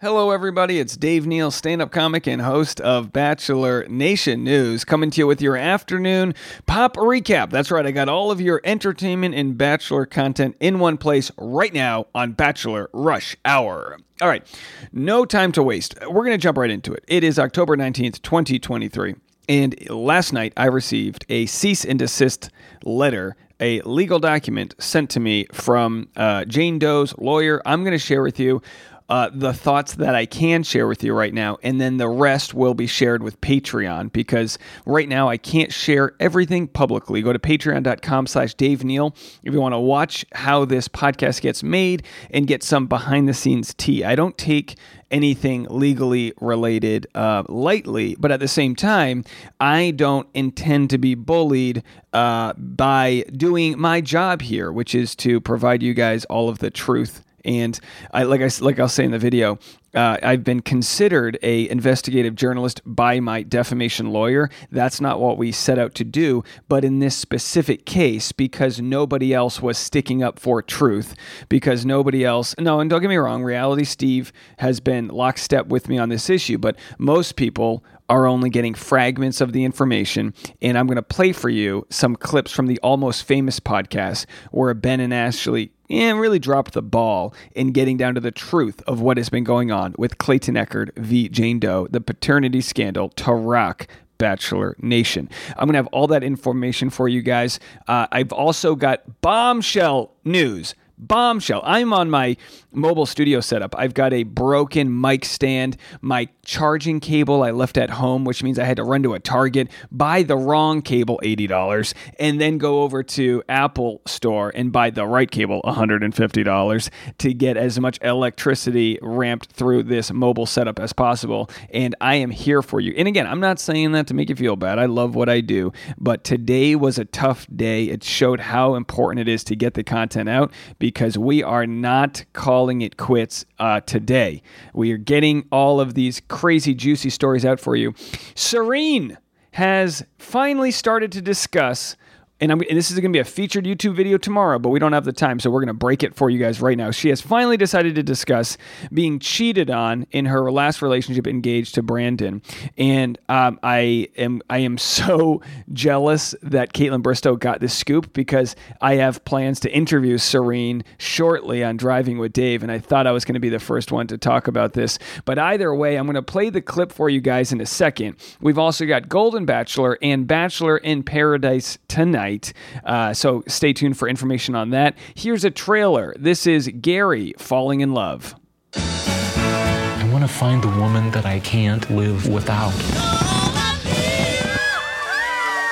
Hello, everybody. It's Dave Neal, stand up comic and host of Bachelor Nation News, coming to you with your afternoon pop recap. That's right, I got all of your entertainment and Bachelor content in one place right now on Bachelor Rush Hour. All right, no time to waste. We're going to jump right into it. It is October 19th, 2023. And last night, I received a cease and desist letter a legal document sent to me from uh, Jane Doe's lawyer. I'm going to share with you uh, the thoughts that I can share with you right now, and then the rest will be shared with Patreon because right now I can't share everything publicly. Go to patreon.com slash Dave Neal if you want to watch how this podcast gets made and get some behind the scenes tea. I don't take anything legally related uh, lightly, but at the same time, I don't intend to be bullied uh, by doing my job here, which is to provide you guys all of the truth and I like I like I'll say in the video, uh, I've been considered a investigative journalist by my defamation lawyer. That's not what we set out to do, but in this specific case, because nobody else was sticking up for truth, because nobody else. No, and don't get me wrong, Reality Steve has been lockstep with me on this issue, but most people are only getting fragments of the information. And I'm going to play for you some clips from the Almost Famous podcast where Ben and Ashley and really dropped the ball in getting down to the truth of what has been going on with Clayton Echard v. Jane Doe, the paternity scandal to rock Bachelor Nation. I'm going to have all that information for you guys. Uh, I've also got bombshell news bombshell. I'm on my mobile studio setup. I've got a broken mic stand, my charging cable I left at home, which means I had to run to a Target, buy the wrong cable, $80, and then go over to Apple Store and buy the right cable, $150, to get as much electricity ramped through this mobile setup as possible. And I am here for you. And again, I'm not saying that to make you feel bad. I love what I do, but today was a tough day. It showed how important it is to get the content out because we are not calling it quits uh, today. We are getting all of these crazy, juicy stories out for you. Serene has finally started to discuss and, and, this is going to be a featured YouTube video tomorrow, but we don't have the time, so we're going to break it for you guys right now. She has finally decided to discuss being cheated on in her last relationship, engaged to Brandon, and um, I am I am so jealous that Kaitlyn Bristowe got this scoop because I have plans to interview Serene shortly on Driving with Dave, and I thought I was going to be the first one to talk about this. But either way, I'm going to play the clip for you guys in a second. We've also got Golden Bachelor and Bachelor in Paradise tonight tonight. Uh, so stay tuned for information on that. Here's a trailer. This is Gary falling in love. I want to find the woman that I can't live without.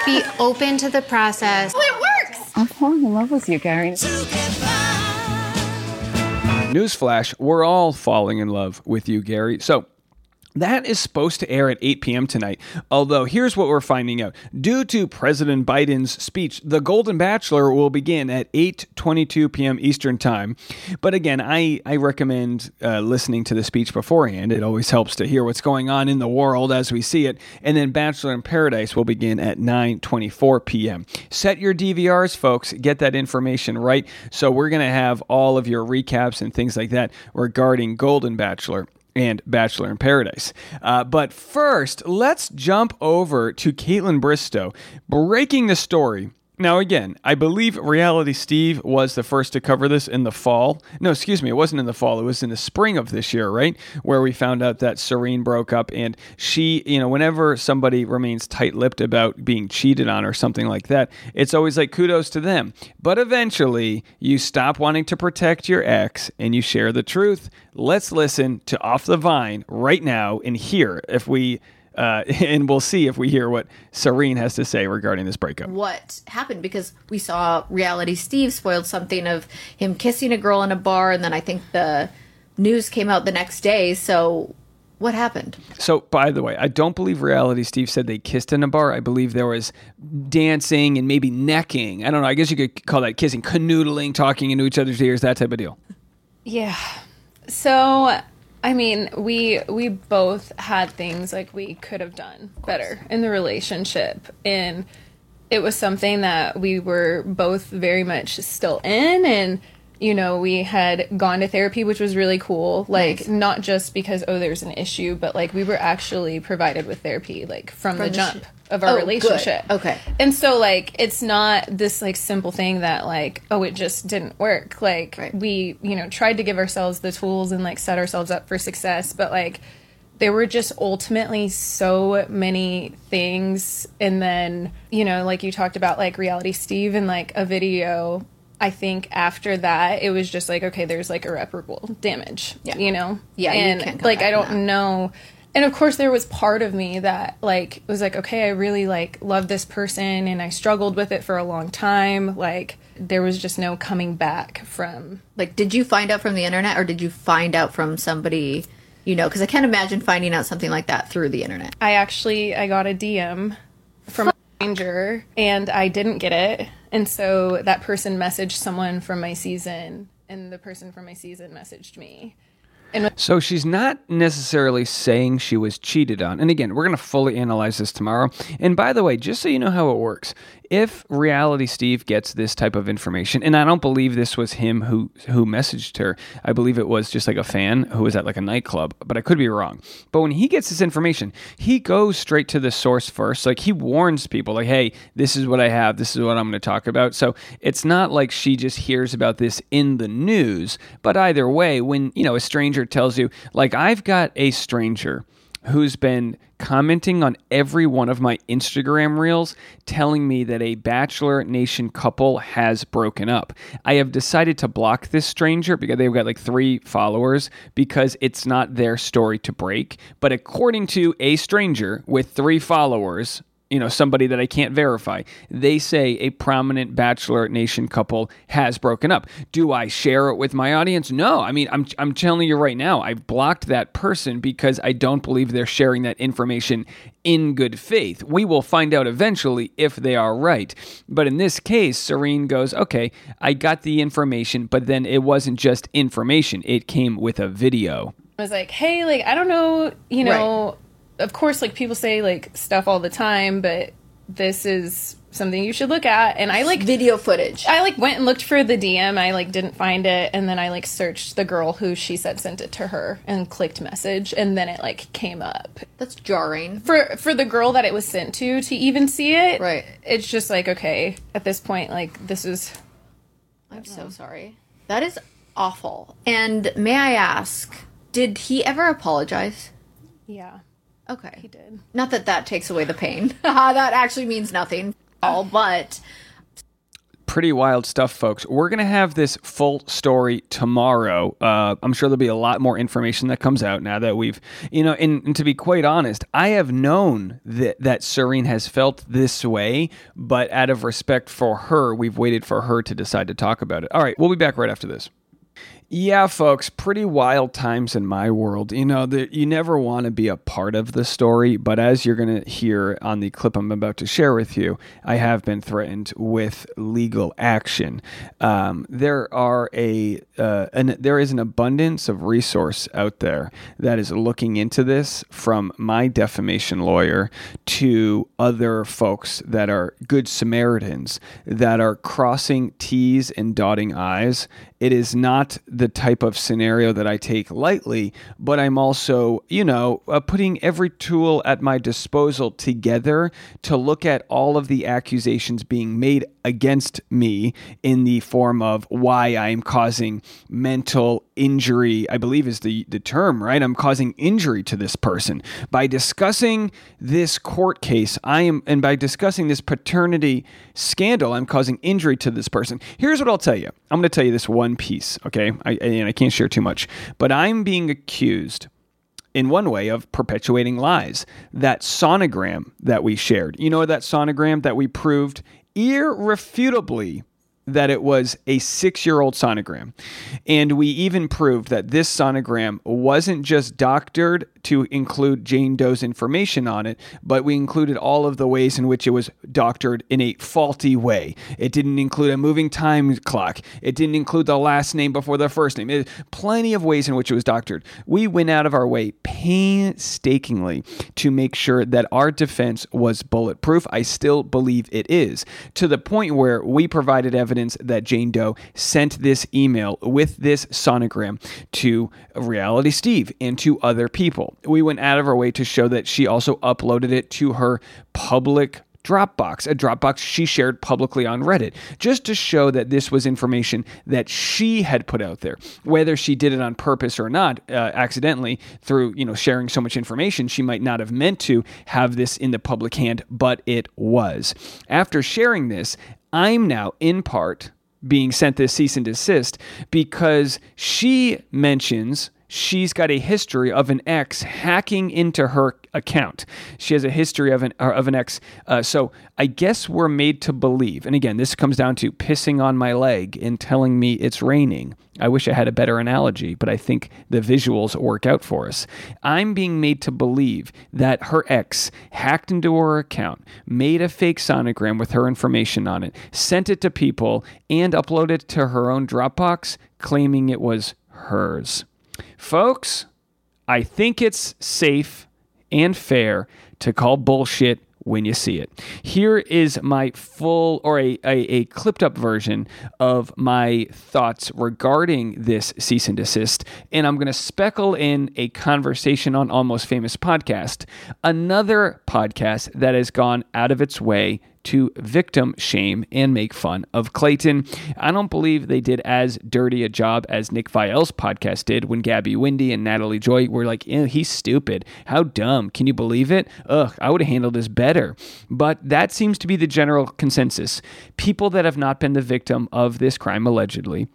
Be open to the process. Oh, it works! I'm falling in love with you, Gary. Newsflash, we're all falling in love with you, Gary. So, that is supposed to air at 8 p.m. tonight. Although, here's what we're finding out. Due to President Biden's speech, The Golden Bachelor will begin at 8:22 p.m. Eastern Time. But again, I, I recommend uh, listening to the speech beforehand. It always helps to hear what's going on in the world as we see it. And then Bachelor in Paradise will begin at 9:24 p.m. Set your DVRs, folks. Get that information right. So we're going to have all of your recaps and things like that regarding Golden Bachelor and Bachelor in Paradise. Uh, but first, let's jump over to Kaitlyn Bristowe breaking the story now, again, I believe Reality Steve was the first to cover this in the fall. No, excuse me, it wasn't in the fall. It was in the spring of this year, right? Where we found out that Serene broke up. And she, you know, whenever somebody remains tight lipped about being cheated on or something like that, it's always like kudos to them. But eventually, you stop wanting to protect your ex and you share the truth. Let's listen to Off the Vine right now and hear if we uh, and we'll see if we hear what Serene has to say regarding this breakup. What happened? Because we saw Reality Steve spoiled something of him kissing a girl in a bar, and then I think the news came out the next day. So what happened? So, by the way, I don't believe Reality Steve said they kissed in a bar. I believe there was dancing and maybe necking. I don't know. I guess you could call that kissing, canoodling, talking into each other's ears, that type of deal. Yeah. So I mean, we we both had things like we could have done better in the relationship. And it was something that we were both very much still in. And you know, we had gone to therapy, which was really cool. Like, not just because, oh, there's an issue, but like we were actually provided with therapy, like from, the the jump. sh- of our Oh, good. relationship. Okay. And so, like, it's not this like simple thing that, like, oh, it just didn't work. Like, Right. we, you know, tried to give ourselves the tools and like set ourselves up for success, but like, there were just ultimately so many things. And then, you know, like you talked about, like reality Steve and like a video. I think after that, it was just like, okay, there's like irreparable damage, Yeah. you know? Yeah, you and can't come like, I don't know. And of course, there was part of me that like was like, okay, I really like love this person, and I struggled with it for a long time. Like, there was just no coming back from Like, did you find out from the internet or did you find out from somebody, you know? Because I can't imagine finding out something like that through the internet. I actually I got a DM from a stranger and I didn't get it. And so that person messaged someone from my season and the person from my season messaged me. So she's not necessarily saying she was cheated on. And again, we're going to fully analyze this tomorrow. And by the way, just so you know how it works, if Reality Steve gets this type of information, and I don't believe this was him who who messaged her. I believe it was just like a fan who was at like a nightclub, but I could be wrong. But when he gets this information, he goes straight to the source first. Like he warns people like, "Hey, this is what I have. This is what I'm going to talk about." So, it's not like she just hears about this in the news, but either way, when, you know, a stranger tells you, like I've got a stranger who's been commenting on every one of my Instagram reels telling me that a Bachelor Nation couple has broken up. I have decided to block this stranger because they've got like three followers because it's not their story to break. But according to a stranger with three followers, you know, somebody that I can't verify. They say a prominent Bachelor Nation couple has broken up. Do I share it with my audience? No. I mean, I'm, I'm telling you right now, I've blocked that person because I don't believe they're sharing that information in good faith. We will find out eventually if they are right. But in this case, Serene goes, okay, I got the information, but then it wasn't just information, it came with a video. I was like, hey, like I don't know, you know, of course like people say like stuff all the time, but this is something you should look at and I like Video footage. I like went and looked for the DM. I like didn't find it, and then I like searched the girl who she said sent it to her and clicked message, and then it like came up That's jarring. for for the girl that it was sent to to even see it. Right. It's just like okay, at this point, like this is I'm so sorry. That is awful. And may I ask, did he ever apologize? yeah, Okay. he did. Not that that takes away the pain. that actually means nothing. All but pretty wild stuff, folks. We're going to have this full story tomorrow. Uh, I'm sure there'll be a lot more information that comes out now that we've, you know, and, and to be quite honest, I have known that, that Serene has felt this way, but out of respect for her, we've waited for her to decide to talk about it. All right, we'll be back right after this. Yeah, folks, pretty wild times in my world. You know, the, you never want to be a part of the story, but as you're going to hear on the clip I'm about to share with you, I have been threatened with legal action. Um, there are a uh, an, there is an abundance of resource out there that is looking into this, from my defamation lawyer to other folks that are good Samaritans that are crossing T's and dotting I's. It is not the type of scenario that I take lightly, but I'm also, you know, uh, putting every tool at my disposal together to look at all of the accusations being made against me in the form of why I am causing mental injury, I believe is the, the term, right? I'm causing injury to this person. By discussing this court case, I am, and by discussing this paternity scandal, I'm causing injury to this person. Here's what I'll tell you I'm going to tell you this one piece, okay? I, and I can't share too much, but I'm being accused in one way of perpetuating lies. That sonogram that we shared, you know, that sonogram that we proved irrefutably that it was a six year old sonogram. And we even proved that this sonogram wasn't just doctored to include Jane Doe's information on it, but we included all of the ways in which it was doctored in a faulty way. It didn't include a moving time clock. It didn't include the last name before the first name. It, plenty of ways in which it was doctored. We went out of our way painstakingly to make sure that our defense was bulletproof. I still believe it is, to the point where we provided evidence that Jane Doe sent this email with this sonogram to Reality Steve and to other people. We went out of our way to show that she also uploaded it to her public Dropbox, a Dropbox she shared publicly on Reddit, just to show that this was information that she had put out there. Whether she did it on purpose or not, uh, accidentally through you know sharing so much information, she might not have meant to have this in the public hand, but it was. After sharing this, I'm now in part being sent this cease and desist because she mentions she's got a history of an ex hacking into her account. She has a history of an of an ex. Uh, so I guess we're made to believe. And again, this comes down to pissing on my leg and telling me it's raining. I wish I had a better analogy, but I think the visuals work out for us. I'm being made to believe that her ex hacked into her account, made a fake sonogram with her information on it, sent it to people, and uploaded it to her own Dropbox, claiming it was hers. Folks, I think it's safe and fair to call bullshit when you see it. Here is my full or a, a, a, clipped up version of my thoughts regarding this cease and desist. And I'm going to speckle in a conversation on Almost Famous Podcast, another podcast that has gone out of its way to victim shame and make fun of Clayton. I don't believe they did as dirty a job as Nick Viall's podcast did when Gabby Windey and Natalie Joy were like, eh, he's stupid. How dumb. Can you believe it? Ugh, I would have handled this better. But that seems to be the general consensus. People that have not been the victim of this crime allegedly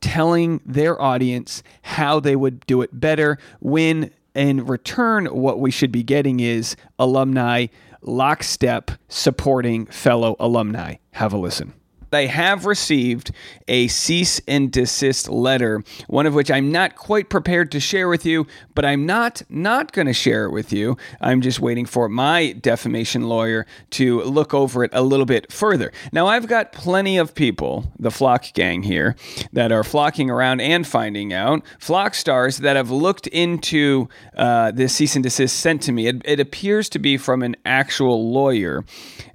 telling their audience how they would do it better when in return what we should be getting is alumni lockstep supporting fellow alumni. Have a listen. I have received a cease and desist letter, one of which I'm not quite prepared to share with you, but I'm not not going to share it with you. I'm just waiting for my defamation lawyer to look over it a little bit further. Now, I've got plenty of people, the flock gang here, that are flocking around and finding out, flock stars that have looked into uh, this cease and desist sent to me. It, it appears to be from an actual lawyer,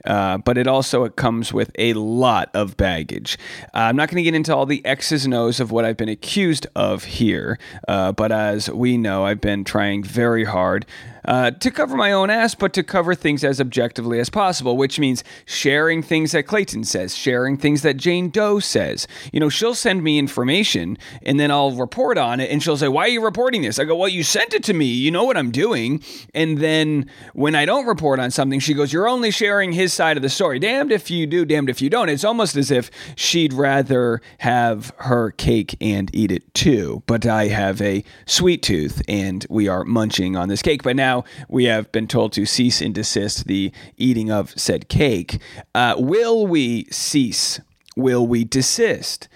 uh, but it also it comes with a lot of baggage. Uh, I'm not going to get into all the X's and O's of what I've been accused of here, uh, but as we know, I've been trying very hard uh, to cover my own ass, but to cover things as objectively as possible, which means sharing things that Clayton says, sharing things that Jane Doe says. You know, she'll send me information and then I'll report on it and she'll say, Why are you reporting this? I go, Well, you sent it to me. You know what I'm doing. And then when I don't report on something, she goes, You're only sharing his side of the story. Damned if you do, damned if you don't. It's almost as if she'd rather have her cake and eat it too. But I have a sweet tooth and we are munching on this cake. But now now we have been told to cease and desist the eating of said cake. Uh, will we cease? Will we desist?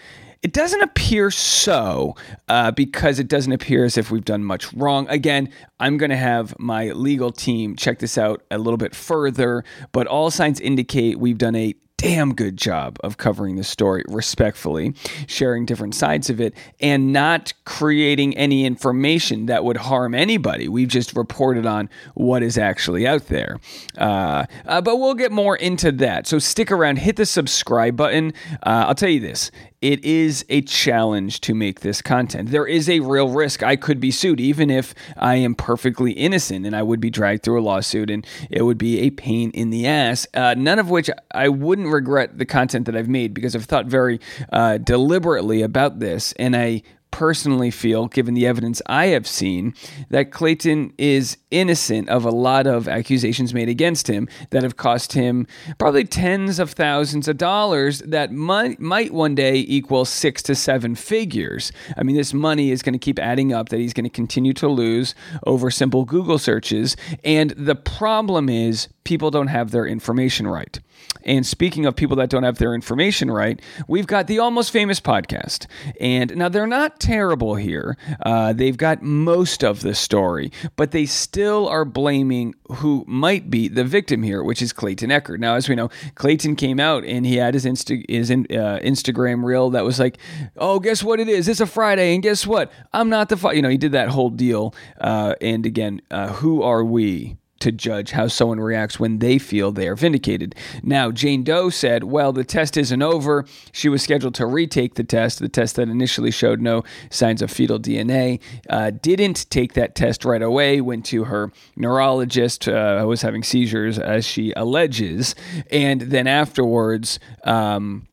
It doesn't appear so uh, because it doesn't appear as if we've done much wrong. Again, I'm going to have my legal team check this out a little bit further, but all signs indicate we've done a damn good job of covering the story respectfully, sharing different sides of it, and not creating any information that would harm anybody. We've just reported on what is actually out there. Uh, uh, but we'll get more into that. So stick around, hit the subscribe button. Uh, I'll tell you this it is a challenge to make this content. There is a real risk I could be sued, even if I am perfectly innocent and I would be dragged through a lawsuit and it would be a pain in the ass. Uh, none of which I wouldn't regret the content that I've made because I've thought very uh, deliberately about this and I personally feel, given the evidence I have seen, that Clayton is innocent of a lot of accusations made against him that have cost him probably tens of thousands of dollars that might, might one day equal six to seven figures. I mean, this money is going to keep adding up that he's going to continue to lose over simple Google searches. And the problem is, people don't have their information right. And speaking of people that don't have their information right, we've got the Almost Famous podcast. And now they're not terrible here. Uh, they've got most of the story, but they still are blaming who might be the victim here, which is Clayton Echard. Now, as we know, Clayton came out and he had his, Insta- his in, uh, Instagram reel that was like, oh, guess what it is? It's a Friday. And guess what? I'm not the, fi-. you know, he did that whole deal. Uh, and again, uh, who are we? To judge how someone reacts when they feel they are vindicated. Now, Jane Doe said, well, the test isn't over. She was scheduled to retake the test, the test that initially showed no signs of fetal DNA. Uh, didn't take that test right away, went to her neurologist, uh, was having seizures, as she alleges. And then afterwards, um,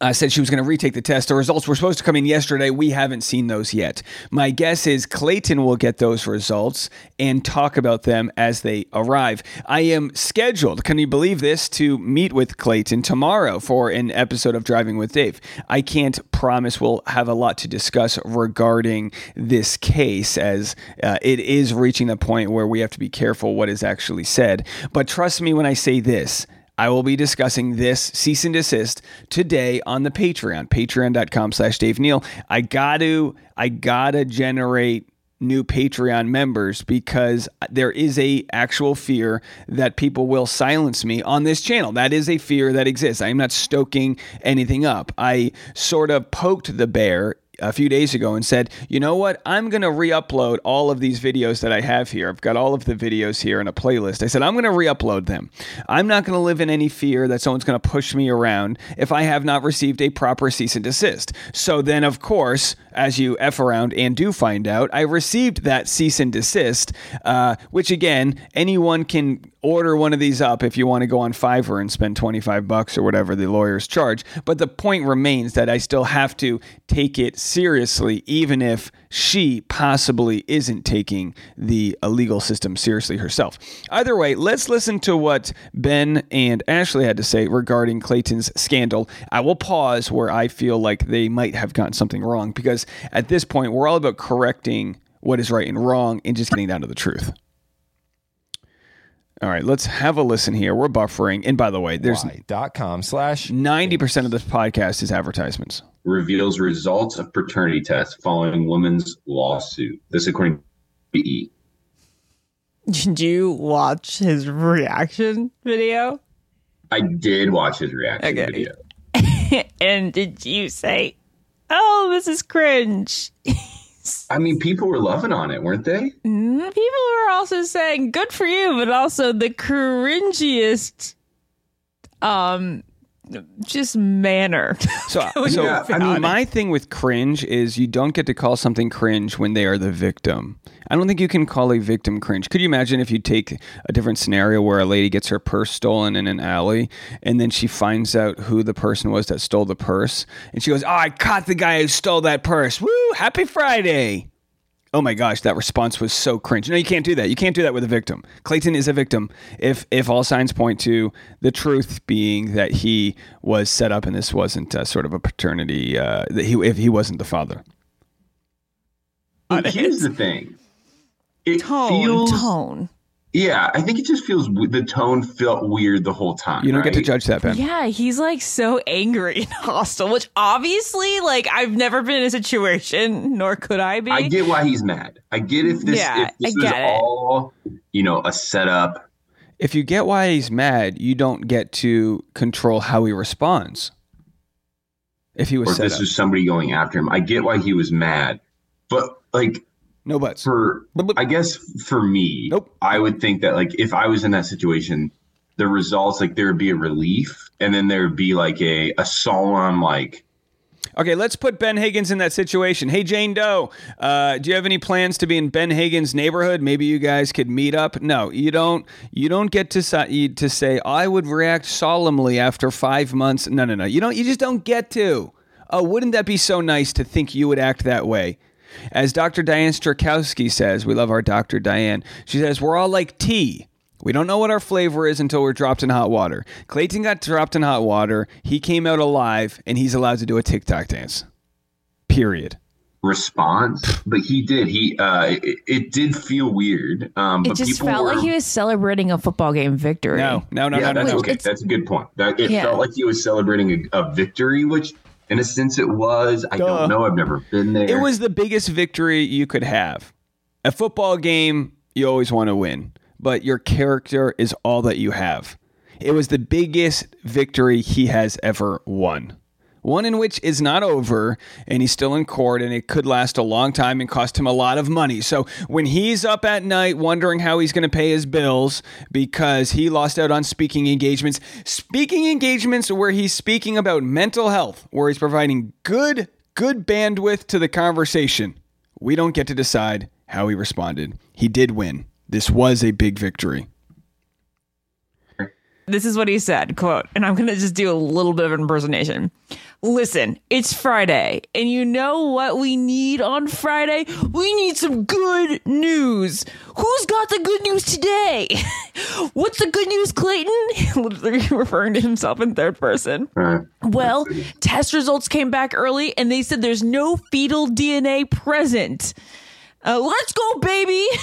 uh, said she was going to retake the test. The results were supposed to come in yesterday. We haven't seen those yet. My guess is Clayton will get those results and talk about them as they arrive. I am scheduled, can you believe this, to meet with Clayton tomorrow for an episode of Driving with Dave. I can't promise we'll have a lot to discuss regarding this case as uh, it is reaching the point where we have to be careful what is actually said. But trust me when I say this. I will be discussing this cease and desist today on the Patreon, patreon.com slash Dave Neal. I got to, I gotta generate new Patreon members because there is a actual fear that people will silence me on this channel. That is a fear that exists. I am not stoking anything up. I sort of poked the bear a few days ago and said, you know what? I'm going to re upload all of these videos that I have here. I've got all of the videos here in a playlist. I said, I'm going to re upload them. I'm not going to live in any fear that someone's going to push me around if I have not received a proper cease and desist. So then, of course, as you F around and do find out, I received that cease and desist, uh, which again, anyone can order one of these up if you want to go on Fiverr and spend 25 bucks or whatever the lawyers charge. But the point remains that I still have to take it seriously, even if she possibly isn't taking the uh, legal system seriously herself. Either way, let's listen to what Ben and Ashley had to say regarding Clayton's scandal. I will pause where I feel like they might have gotten something wrong because at this point, we're all about correcting what is right and wrong and just getting down to the truth. All right, let's have a listen here. We're buffering. And by the way, there's dot com slash 90% of this podcast is advertisements. Reveals results of paternity test following woman's lawsuit. This according to BE. Did you watch his reaction video? I did watch his reaction Okay. video. and did you say, "Oh, this is cringe"? I mean, people were loving on it, weren't they? Mm, People were also saying, "Good for you," but also the cringiest, um, just manner. So, so Yeah, I mean- my thing with cringe is you don't get to call something cringe when they are the victim. I don't think you can call a victim cringe. Could you imagine if you take a different scenario where a lady gets her purse stolen in an alley and then she finds out who the person was that stole the purse and she goes, "Oh, I caught the guy who stole that purse. Woo! Happy Friday." Oh my gosh, that response was so cringe. No, you can't do that. You can't do that with a victim. Clayton is a victim. If if all signs point to the truth being that he was set up and this wasn't uh, sort of a paternity, uh, that he if he wasn't the father. But here's the thing. It Tone, feels, tone. Yeah, I think it just feels the tone felt weird the whole time. You don't get to judge that, Ben. Yeah, he's like so angry and hostile, which obviously, like, I've never been in a situation, nor could I be. I get why he's mad. I get if this Yeah, if this I was it. all you know a setup. If you get why he's mad, you don't get to control how he responds. If he was or if set this up. was somebody going after him. I get why he was mad, but like no buts. for But- but- I guess for me, Nope. I would think that like if I was in that situation, the results like there would be a relief, and then there would be like a a solemn like Okay, let's put Ben Higgins in that situation. Hey, Jane Doe, uh, do you have any plans to be in Ben Higgins' neighborhood? Maybe you guys could meet up. No, you don't. You don't get to to say I would react solemnly after five months. No, no, no. You don't. You just don't get to. Oh, wouldn't that be so nice to think you would act that way? As Dr. Diane Strakowski says, we love our Dr. Diane. She says we're all like tea. We don't know what our flavor is until we're dropped in hot water. Clayton got dropped in hot water. He came out alive, and he's allowed to do a TikTok dance. Period. response, but he did. He uh, it, it did feel weird. Um, It but just people felt were, like he was celebrating a football game victory. No, no, no, yeah, no, no, that's no. okay. That's a good point. That it Yeah. felt like he was celebrating a, a victory, which in a sense it was. I Duh. don't know. I've never been there. It was the biggest victory you could have. A football game, you always want to win, but your character is all that you have. It was the biggest victory he has ever won. One in which is not over and he's still in court and it could last a long time and cost him a lot of money. So when he's up at night wondering how he's going to pay his bills because he lost out on speaking engagements, speaking engagements where he's speaking about mental health, where he's providing good good bandwidth to the conversation. We don't get to decide how he responded. He did win. This was a big victory. This is what he said, quote, and I'm going to just do a little bit of an impersonation. Listen, it's Friday, and you know what we need on Friday? We need some good news. Who's got the good news today? What's the good news, Clayton? Literally referring to himself in third person. Uh, Well, test results came back early, and they said there's no fetal DNA present. Uh, let's go, baby.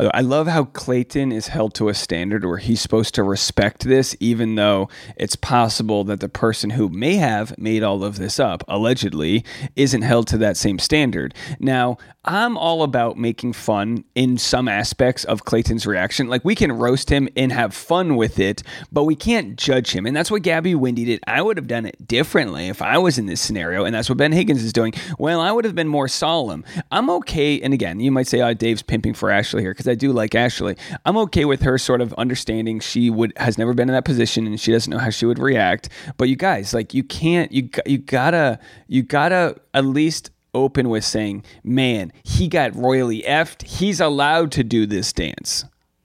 I love how Clayton is held to a standard where he's supposed to respect this, even though it's possible that the person who may have made all of this up, allegedly, isn't held to that same standard. Now, I'm all about making fun in some aspects of Clayton's reaction. Like, we can roast him and have fun with it, but we can't judge him. And that's what Gabby Windey did. I would have done it differently if I was in this scenario, and that's what Ben Higgins is doing. Well, I would have been more solemn. I'm okay. And again, you might say, oh, Dave's pimping for Ashley here because I do like Ashley. I'm okay with her sort of understanding she would has never been in that position and she doesn't know how she would react. But you guys, like, you can't. You you gotta you gotta at least open with saying, "Man, he got royally effed. He's allowed to do this dance."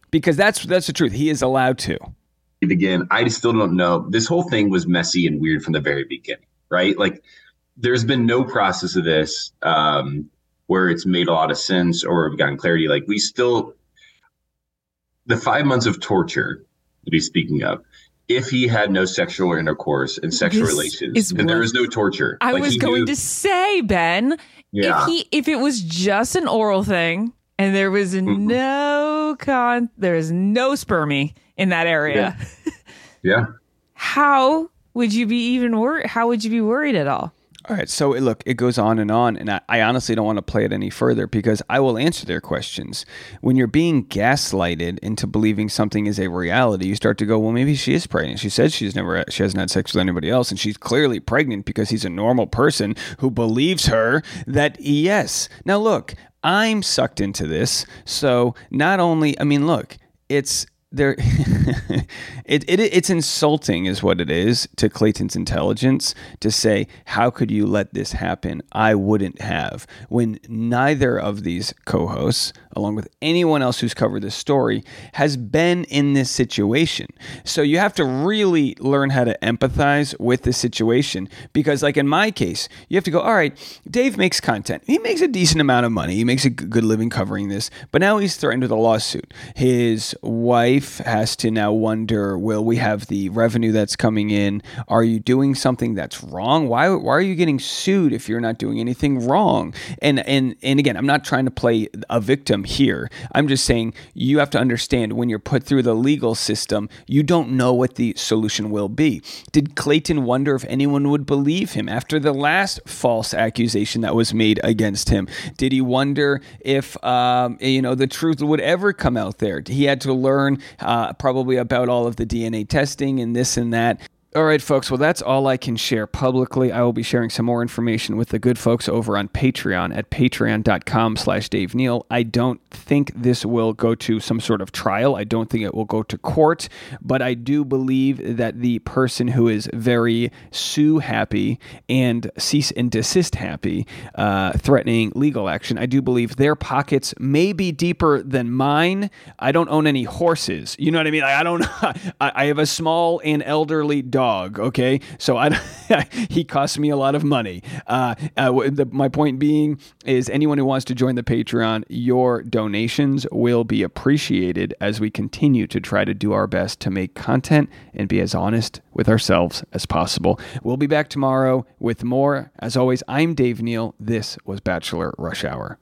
Because that's that's the truth. He is allowed to. again, I still don't know. This whole thing was messy and weird from the very beginning, right? Like, there's been no process of this um, where it's made a lot of sense or we've gotten clarity. Like, we still, the five months of torture that he's speaking of, if he had no sexual intercourse and sexual This relations, then there was no torture. I Like, was going knew- to say, Ben, Yeah. if he if it was just an oral thing and there was no con there is no spermy in that area, yeah. how would you be even worried? How would you be worried at all? All right, so look, it goes on and on, and I, I honestly don't want to play it any further because I will answer their questions. When you're being gaslighted into believing something is a reality, you start to go, well, maybe she is pregnant. She says she's never, she hasn't had sex with anybody else, and she's clearly pregnant because he's a normal person who believes her that yes. Now, look, I'm sucked into this, so not only, I mean, look, it's there it, it it's insulting is what it is to Clayton's intelligence to say how could you let this happen? I wouldn't have. When neither of these co-hosts along with anyone else who's covered this story has been in this situation. So you have to really learn how to empathize with the situation because like in my case you have to go all right Dave makes content. He makes a decent amount of money. He makes a good living covering this but now he's threatened with a lawsuit. His wife has to now wonder will we have the revenue that's coming in? Are you doing something that's wrong? Why why are you getting sued if you're not doing anything wrong? And and and again I'm not trying to play a victim here. I'm just saying you have to understand when you're put through the legal system you don't know what the solution will be. Did Clayton wonder if anyone would believe him after the last false accusation that was made against him? Did he wonder if um, you know the truth would ever come out there? He had to learn uh, probably about all of the DNA testing and this and that. All right, folks. Well, that's all I can share publicly. I will be sharing some more information with the good folks over on Patreon at patreon.com slash Dave Neal. I don't think this will go to some sort of trial. I don't think it will go to court, but I do believe that the person who is very sue happy and cease and desist happy, uh, threatening legal action, I do believe their pockets may be deeper than mine. I don't own any horses. You know what I mean? I, I don't. I, I have a small and elderly dog dog. Okay, so I he costs me a lot of money. Uh, uh, the, my point being is anyone who wants to join the Patreon, your donations will be appreciated as we continue to try to do our best to make content and be as honest with ourselves as possible. We'll be back tomorrow with more. As always, I'm Dave Neal. This was Bachelor Rush Hour.